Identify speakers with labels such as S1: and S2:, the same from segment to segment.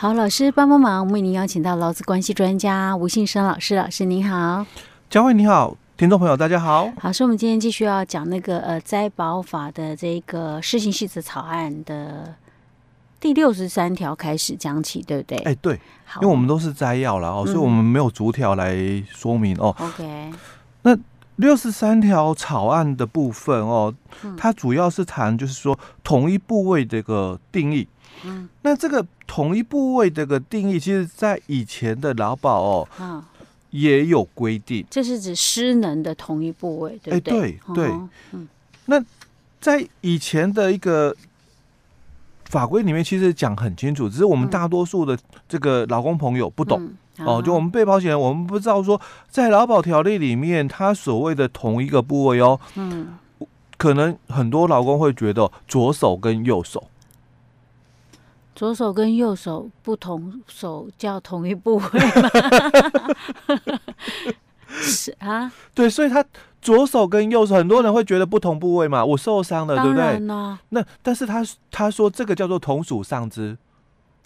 S1: 好，老师帮帮忙，我们为您邀请到劳资关系专家吴信生老师，老师您好，
S2: 佳慧你好，听众朋友大家好。
S1: 好，所以我们今天继续要讲那个呃灾保法的这个施行细则草案的第六十三条开始讲起，对不对？
S2: 哎，对，因为我们都是摘要了哦，所以我们没有逐条来说明哦。
S1: OK，
S2: 那六十三条草案的部分哦，它主要是谈就是说同一部位这个定义。嗯，那这个同一部位这个定义，其实在以前的劳保哦，啊，也有规定。
S1: 这是指失能的同一部位，对不对？
S2: 对对。嗯，那在以前的一个法规里面，其实讲很清楚，只是我们大多数的这个劳工朋友不懂哦。就我们被保险人，我们不知道说，在劳保条例里面，他所谓的同一个部位哦，嗯，可能很多劳工会觉得左手跟右手。
S1: 左手跟右手不同手叫同一部位吗？是啊，
S2: 对，所以他左手跟右手，很多人会觉得不同部位嘛，我受伤了，对不对？那但是他他说这个叫做同属上肢，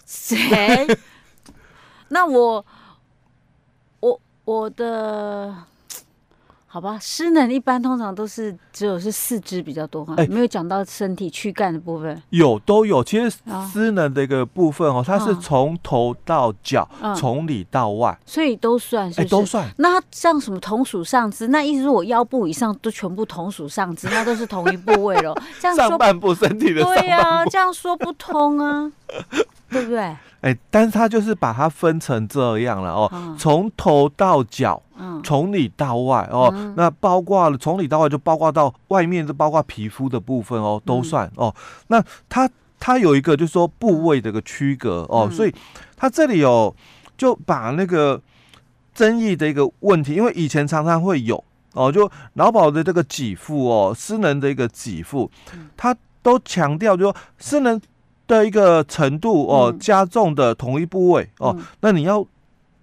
S1: 谁？那我我我的。好吧，失能一般通常都是只有是四肢比较多哈，欸、没有讲到身体躯干的部分。
S2: 有都有，其实失能的一个部分哦，它是从头到脚，从、嗯、里到外，
S1: 所以都算是，是，哎、欸，都算。那像什么同属上肢，那意思是我腰部以上都全部同属上肢，那都是同一部位了。这样说
S2: 上半部身体的
S1: 对呀、啊，这样说不通啊，对不对？哎、
S2: 欸，但是他就是把它分成这样了哦，从、嗯、头到脚。嗯，从里到外哦，嗯、那包括了从里到外，就包括到外面，就包括皮肤的部分哦，都算、嗯、哦。那它它有一个就是说部位的一个区隔哦，嗯、所以它这里有就把那个争议的一个问题，因为以前常常会有哦，就劳保的这个给付哦，私人的一个给付，他都强调就说失能的一个程度哦，嗯、加重的同一部位哦，嗯、那你要。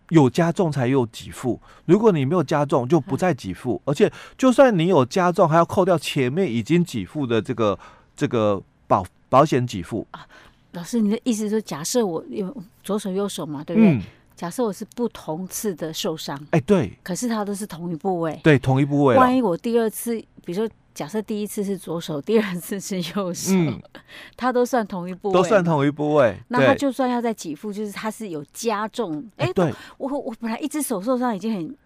S2: 有加重才有给付，如果你没有加重，就不再给付。而且，就算你有加重，还要扣掉前面已经给付的这个这个保保险给付啊。
S1: 老师，你的意思是，假设我有左手右手嘛，对不对？嗯、假设我是不同次的受伤，哎，
S2: 对，
S1: 可是它都是同一部位，
S2: 对，同一部位。
S1: 万一我第二次，比如说。假设第一次是左手，第二次是右手，嗯，它都算同一部位，
S2: 都算同一部位。
S1: 那他就算要再给付，就是他是有加重。哎，对，我我本来一只手受伤已经很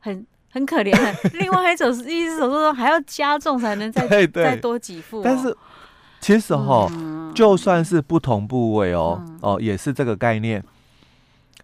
S1: 很很可怜了，另外一只手一只手受伤还要加重才能再 再多给付。
S2: 但是其实哈，就算是不同部位哦哦，也是这个概念。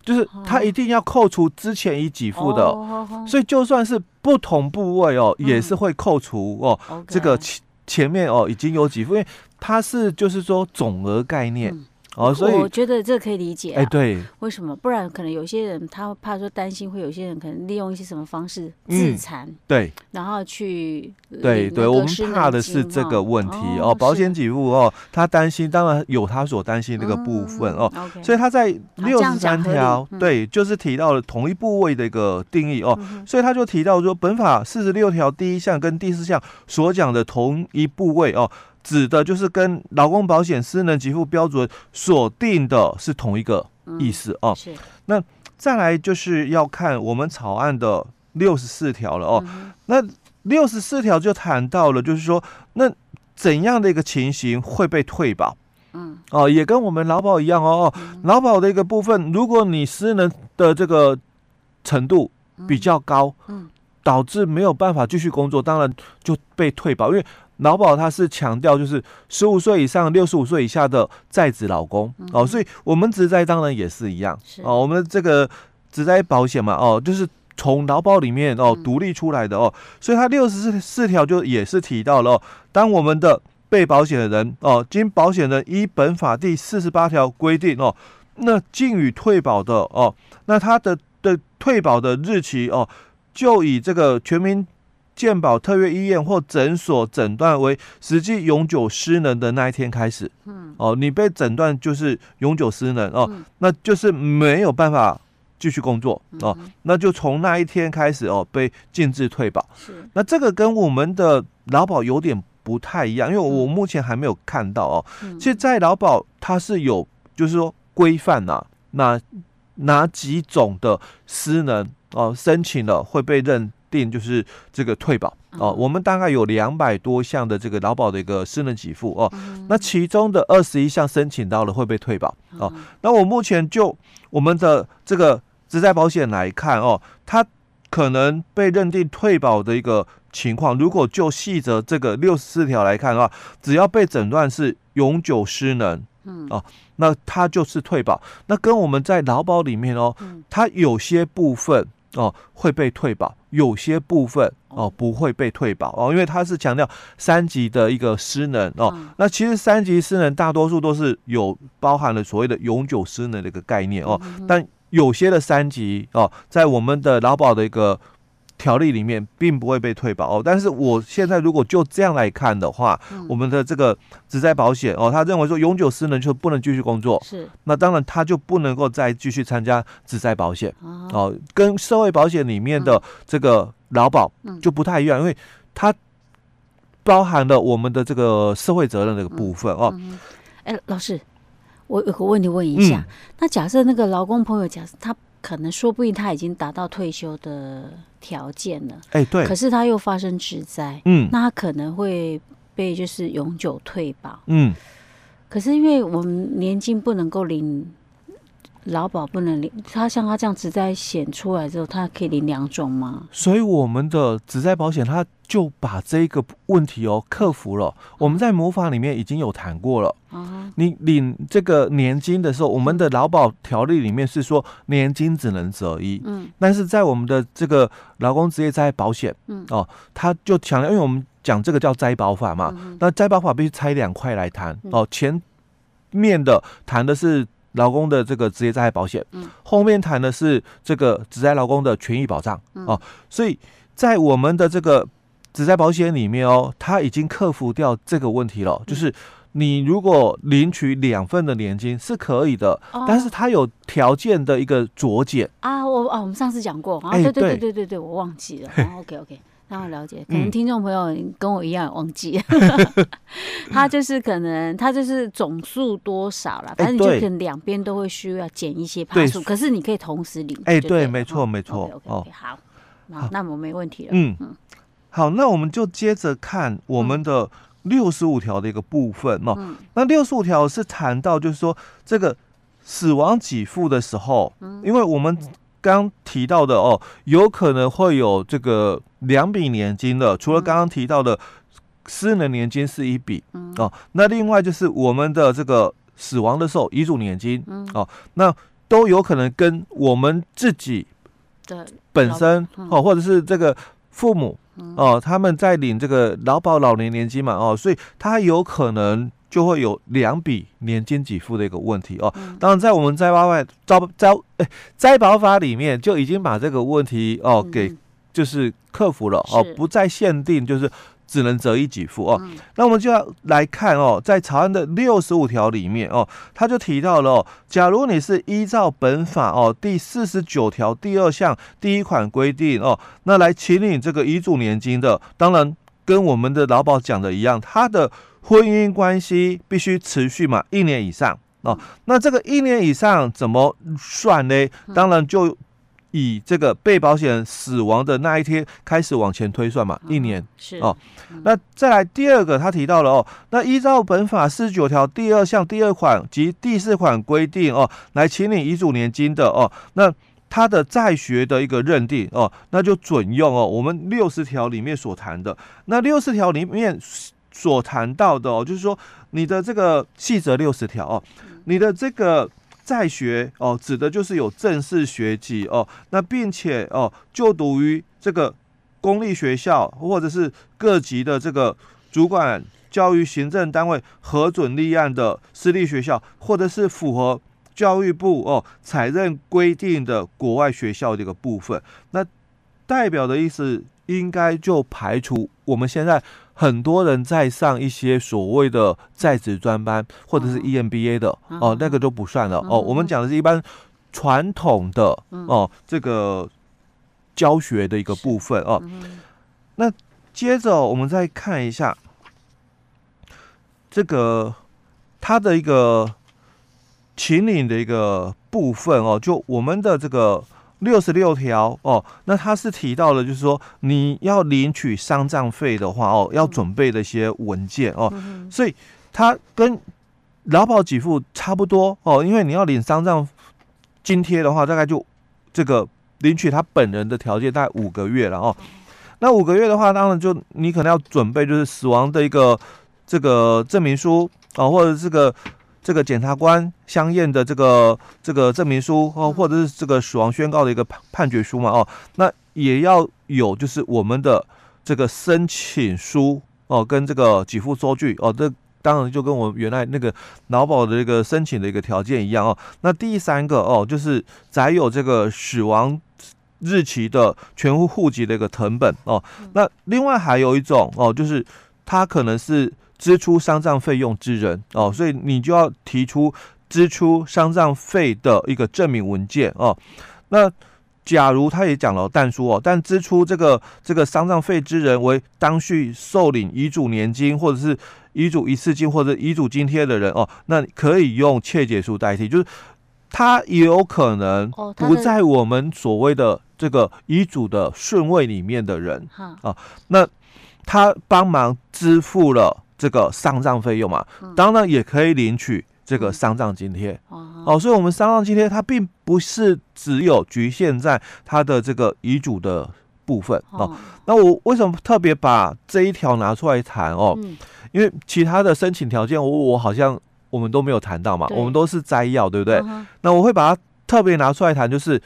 S2: 就是他一定要扣除之前已给付的，哦、所以就算是不同部位哦，嗯、也是会扣除哦。这个前前面哦已经有给付，因为它是就是说总额概念。嗯哦，所以
S1: 我觉得这可以理解。
S2: 哎，对，
S1: 为什么？不然可能有些人他怕说担心，会有些人可能利用一些什么方式自残，
S2: 对，
S1: 然后去
S2: 对对，我们怕的是这个问题哦。保险给付哦，他担心，当然有他所担心那个部分哦。所以他在六十三条对，就是提到了同一部位的一个定义哦。所以他就提到说，本法四十六条第一项跟第四项所讲的同一部位哦。指的就是跟劳工保险私能给付标准锁定的是同一个意思哦。是。那再来就是要看我们草案的六十四条了哦。那六十四条就谈到了，就是说，那怎样的一个情形会被退保？嗯。哦，也跟我们劳保一样哦。哦，劳保的一个部分，如果你失能的这个程度比较高，嗯，导致没有办法继续工作，当然就被退保，因为。劳保它是强调就是十五岁以上、六十五岁以下的在职老公、嗯、哦，所以我们职灾当然也是一样是哦。我们这个职灾保险嘛，哦，就是从劳保里面哦独立出来的哦，所以它六十四四条就也是提到了哦，当我们的被保险的人哦，经保险人依本法第四十八条规定哦，那尽予退保的哦，那他的的退保的日期哦，就以这个全民。健保特约医院或诊所诊断为实际永久失能的那一天开始，嗯，哦，你被诊断就是永久失能哦，嗯、那就是没有办法继续工作哦，嗯、那就从那一天开始哦，被禁止退保。是，那这个跟我们的劳保有点不太一样，因为我目前还没有看到哦。嗯、其实，在劳保它是有，就是说规范呐，哪哪几种的失能哦，申请了会被认定就是这个退保哦。我们大概有两百多项的这个劳保的一个失能给付哦，那其中的二十一项申请到了会被退保哦。那我目前就我们的这个职在保险来看哦，它可能被认定退保的一个情况，如果就细则这个六十四条来看的话，只要被诊断是永久失能，嗯哦，那它就是退保。那跟我们在劳保里面哦，它有些部分哦会被退保，有些部分哦不会被退保哦，因为它是强调三级的一个失能哦。那其实三级失能大多数都是有包含了所谓的永久失能的一个概念哦，但有些的三级哦，在我们的劳保的一个条例里面，并不会被退保。哦。但是我现在如果就这样来看的话，嗯、我们的这个职灾保险哦，他认为说永久失能就不能继续工作，是。那当然他就不能够再继续参加职灾保险。哦，哦，跟社会保险里面的这个劳保就不太一样，嗯、因为它包含了我们的这个社会责任的一个部分哦。
S1: 哎、老师。我有个问题问一下，嗯、那假设那个劳工朋友，假设他可能说不定他已经达到退休的条件了，
S2: 哎，对，
S1: 可是他又发生职灾，嗯，那他可能会被就是永久退保，嗯，可是因为我们年金不能够领。劳保不能领，他像他这样子在险出来之后，他可以领两种吗？
S2: 所以我们的职灾保险，他就把这个问题哦克服了。我们在魔法里面已经有谈过了。啊，你领这个年金的时候，我们的劳保条例里面是说年金只能择一。嗯，但是在我们的这个劳工职业灾害保险，嗯哦，他就强调，因为我们讲这个叫灾保法嘛，那灾保法必须拆两块来谈哦，前面的谈的是。劳工的这个职业灾害保险，嗯，后面谈的是这个职灾劳工的权益保障，嗯、哦，所以在我们的这个职灾保险里面哦，他已经克服掉这个问题了，嗯、就是你如果领取两份的年金是可以的，哦、但是它有条件的一个酌减。
S1: 啊，我啊，我们上次讲过，啊，对对对对。对对，我忘记了，哦，OK OK。让我了解，可能听众朋友跟我一样忘记，嗯、他就是可能他就是总数多少了，反正你就可能两边都会需要减一些趴数，可是你可以同时领。
S2: 哎，对，没错，没错。
S1: 哦，好，好，那我没问题了。嗯
S2: 嗯，好，那我们就接着看我们的六十五条的一个部分哦。嗯、那六十五条是谈到就是说这个死亡给付的时候，嗯、因为我们。刚提到的哦，有可能会有这个两笔年金的，除了刚刚提到的私人年金是一笔、嗯、哦，那另外就是我们的这个死亡的时候遗嘱年金、嗯、哦，那都有可能跟我们自己的本身、嗯、哦，或者是这个父母哦，他们在领这个劳保老年年金嘛哦，所以他有可能。就会有两笔年金给付的一个问题哦。当然，在我们灾保外遭遭哎灾保法里面就已经把这个问题哦给就是克服了哦，不再限定就是只能择一给付哦。那我们就要来看哦，在草案的六十五条里面哦，他就提到了哦，假如你是依照本法哦第四十九条第二项第一款规定哦，那来请领这个遗嘱年金的，当然跟我们的劳保讲的一样，他的。婚姻关系必须持续嘛，一年以上哦。那这个一年以上怎么算呢？当然就以这个被保险人死亡的那一天开始往前推算嘛，一年是哦。那再来第二个，他提到了哦，那依照本法四十九条第二项第二款及第四款规定哦，来请领遗嘱年金的哦，那他的在学的一个认定哦，那就准用哦，我们六十条里面所谈的那六十条里面。所谈到的哦，就是说你的这个细则六十条哦，你的这个在学哦，指的就是有正式学籍哦，那并且哦就读于这个公立学校或者是各级的这个主管教育行政单位核准立案的私立学校，或者是符合教育部哦采认规定的国外学校这个部分，那代表的意思应该就排除我们现在。很多人在上一些所谓的在职专班或者是 EMBA 的哦，那个都不算了哦。我们讲的是一般传统的哦，这个教学的一个部分哦。那接着我们再看一下这个它的一个请领的一个部分哦，就我们的这个六十六条哦，那他是提到了，就是说你要领取丧葬费的话哦，要准备的一些文件哦，嗯、所以它跟劳保给付差不多哦，因为你要领丧葬津贴的话，大概就这个领取他本人的条件大概五个月了哦。那五个月的话，当然就你可能要准备就是死亡的一个这个证明书啊，或者这个这个检察官相验的这个这个证明书哦，或者是这个死亡宣告的一个判判决书嘛哦，那也要有就是我们的这个申请书哦，跟这个给付收据哦，这当然就跟我们原来那个劳保的这个申请的一个条件一样哦。那第三个哦，就是载有这个死亡。日期的全户户籍的一个成本哦，那另外还有一种哦，就是他可能是支出丧葬费用之人哦，所以你就要提出支出丧葬费的一个证明文件哦。那假如他也讲了但书哦，但支出这个这个丧葬费之人为当序受领遗嘱年金或者是遗嘱一次金或者遗嘱津贴的人哦，那可以用切结书代替，就是。他也有可能不在我们所谓的这个遗嘱的顺位里面的人啊，那他帮忙支付了这个丧葬费用嘛，当然也可以领取这个丧葬津贴哦。所以，我们丧葬津贴它并不是只有局限在他的这个遗嘱的部分哦。那我为什么特别把这一条拿出来谈哦？因为其他的申请条件，我我好像。我们都没有谈到嘛，我们都是摘要，对不对？嗯、那我会把它特别拿出来谈，就是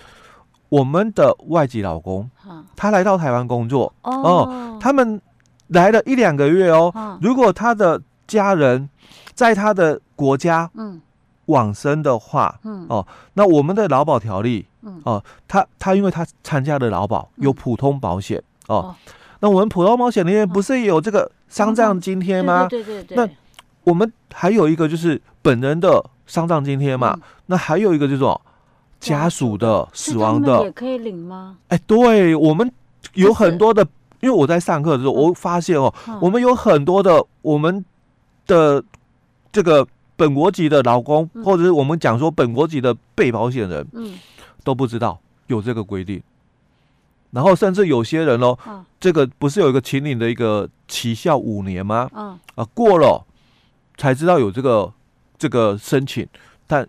S2: 我们的外籍劳工，嗯、他来到台湾工作哦，哦，他们来了一两个月哦。嗯、如果他的家人在他的国家嗯。往生的话，嗯、哦，那我们的劳保条例，嗯、哦，他他因为他参加的劳保有普通保险、嗯、哦，哦，那我们普通保险里面不是有这个丧葬津贴吗？
S1: 对对对，
S2: 那。我们还有一个就是本人的丧葬津贴嘛，嗯、那还有一个就是家属的。死亡的。
S1: 也可以领吗？
S2: 哎，对，我们有很多的，是因为我在上课的时候，我发现哦，嗯、我们有很多的我们的这个本国籍的劳工，嗯、或者是我们讲说本国籍的被保险人，嗯，都不知道有这个规定，然后甚至有些人哦，嗯、这个不是有一个秦岭的一个期效五年吗？嗯，啊，过了。才知道有这个这个申请，但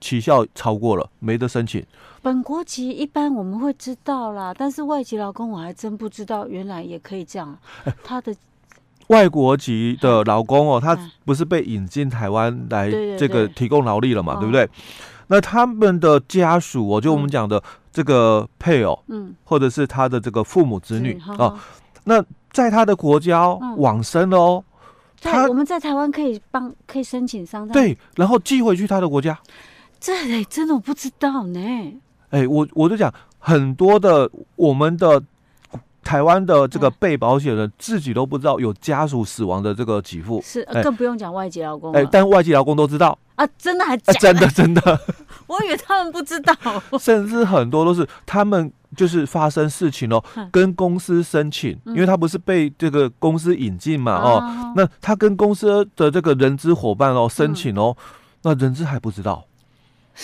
S2: 期效超过了，没得申请。
S1: 本国籍一般我们会知道啦，但是外籍劳工我还真不知道，原来也可以这样。他的
S2: 外国籍的劳工哦，他不是被引进台湾来这个提供劳力了嘛，对不对？那他们的家属哦，就我们讲的这个配偶，嗯，或者是他的这个父母子女哦，那在他的国家往生了哦。
S1: 他我们在台湾可以帮可以申请丧葬，
S2: 对，然后寄回去他的国家。
S1: 这哎，真的我不知道呢。
S2: 哎，我我就讲很多的我们的台湾的这个被保险人自己都不知道有家属死亡的这个给付，
S1: 是更不用讲外籍劳工。
S2: 哎，但外籍劳工都知道。
S1: 啊，真的还假的？
S2: 真的真的，
S1: 我以为他们不知道，
S2: 甚至很多都是他们。就是发生事情哦，跟公司申请，因为他不是被这个公司引进嘛哦，那他跟公司的这个人资伙伴哦申请哦，那人资还不知道，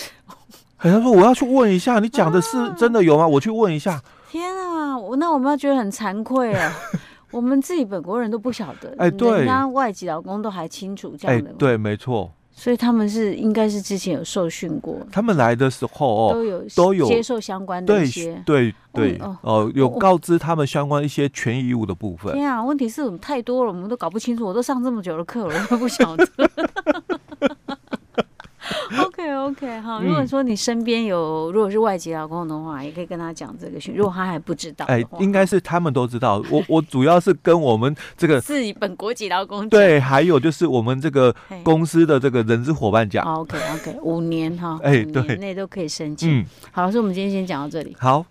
S2: 好像说我要去问一下，你讲的是真的有吗？我去问一下。
S1: 天啊，我那我们要觉得很惭愧啊，我们自己本国人都不晓得，
S2: 哎，对，
S1: 人家外籍老公都还清楚这样的，
S2: 对，没错。
S1: 所以他们是应该是之前有受训过，
S2: 他们来的时候哦，都有
S1: 都有接受相关的一些，
S2: 对对对哦，有告知他们相关一些权益义务的部分。
S1: 天啊，问题是我们太多了，我们都搞不清楚。我都上这么久的课了，我都不晓得。OK 好，如果说你身边有如果是外籍劳工的话，也可以跟他讲这个讯。如果他还不知道，哎，
S2: 应该是他们都知道。我我主要是跟我们这个
S1: 是本国籍劳工
S2: 对，还有就是我们这个公司的这个人资伙伴讲。
S1: OK OK，五年哈，哎，对，内都可以申请。嗯，好，所以我们今天先讲到这里。
S2: 好。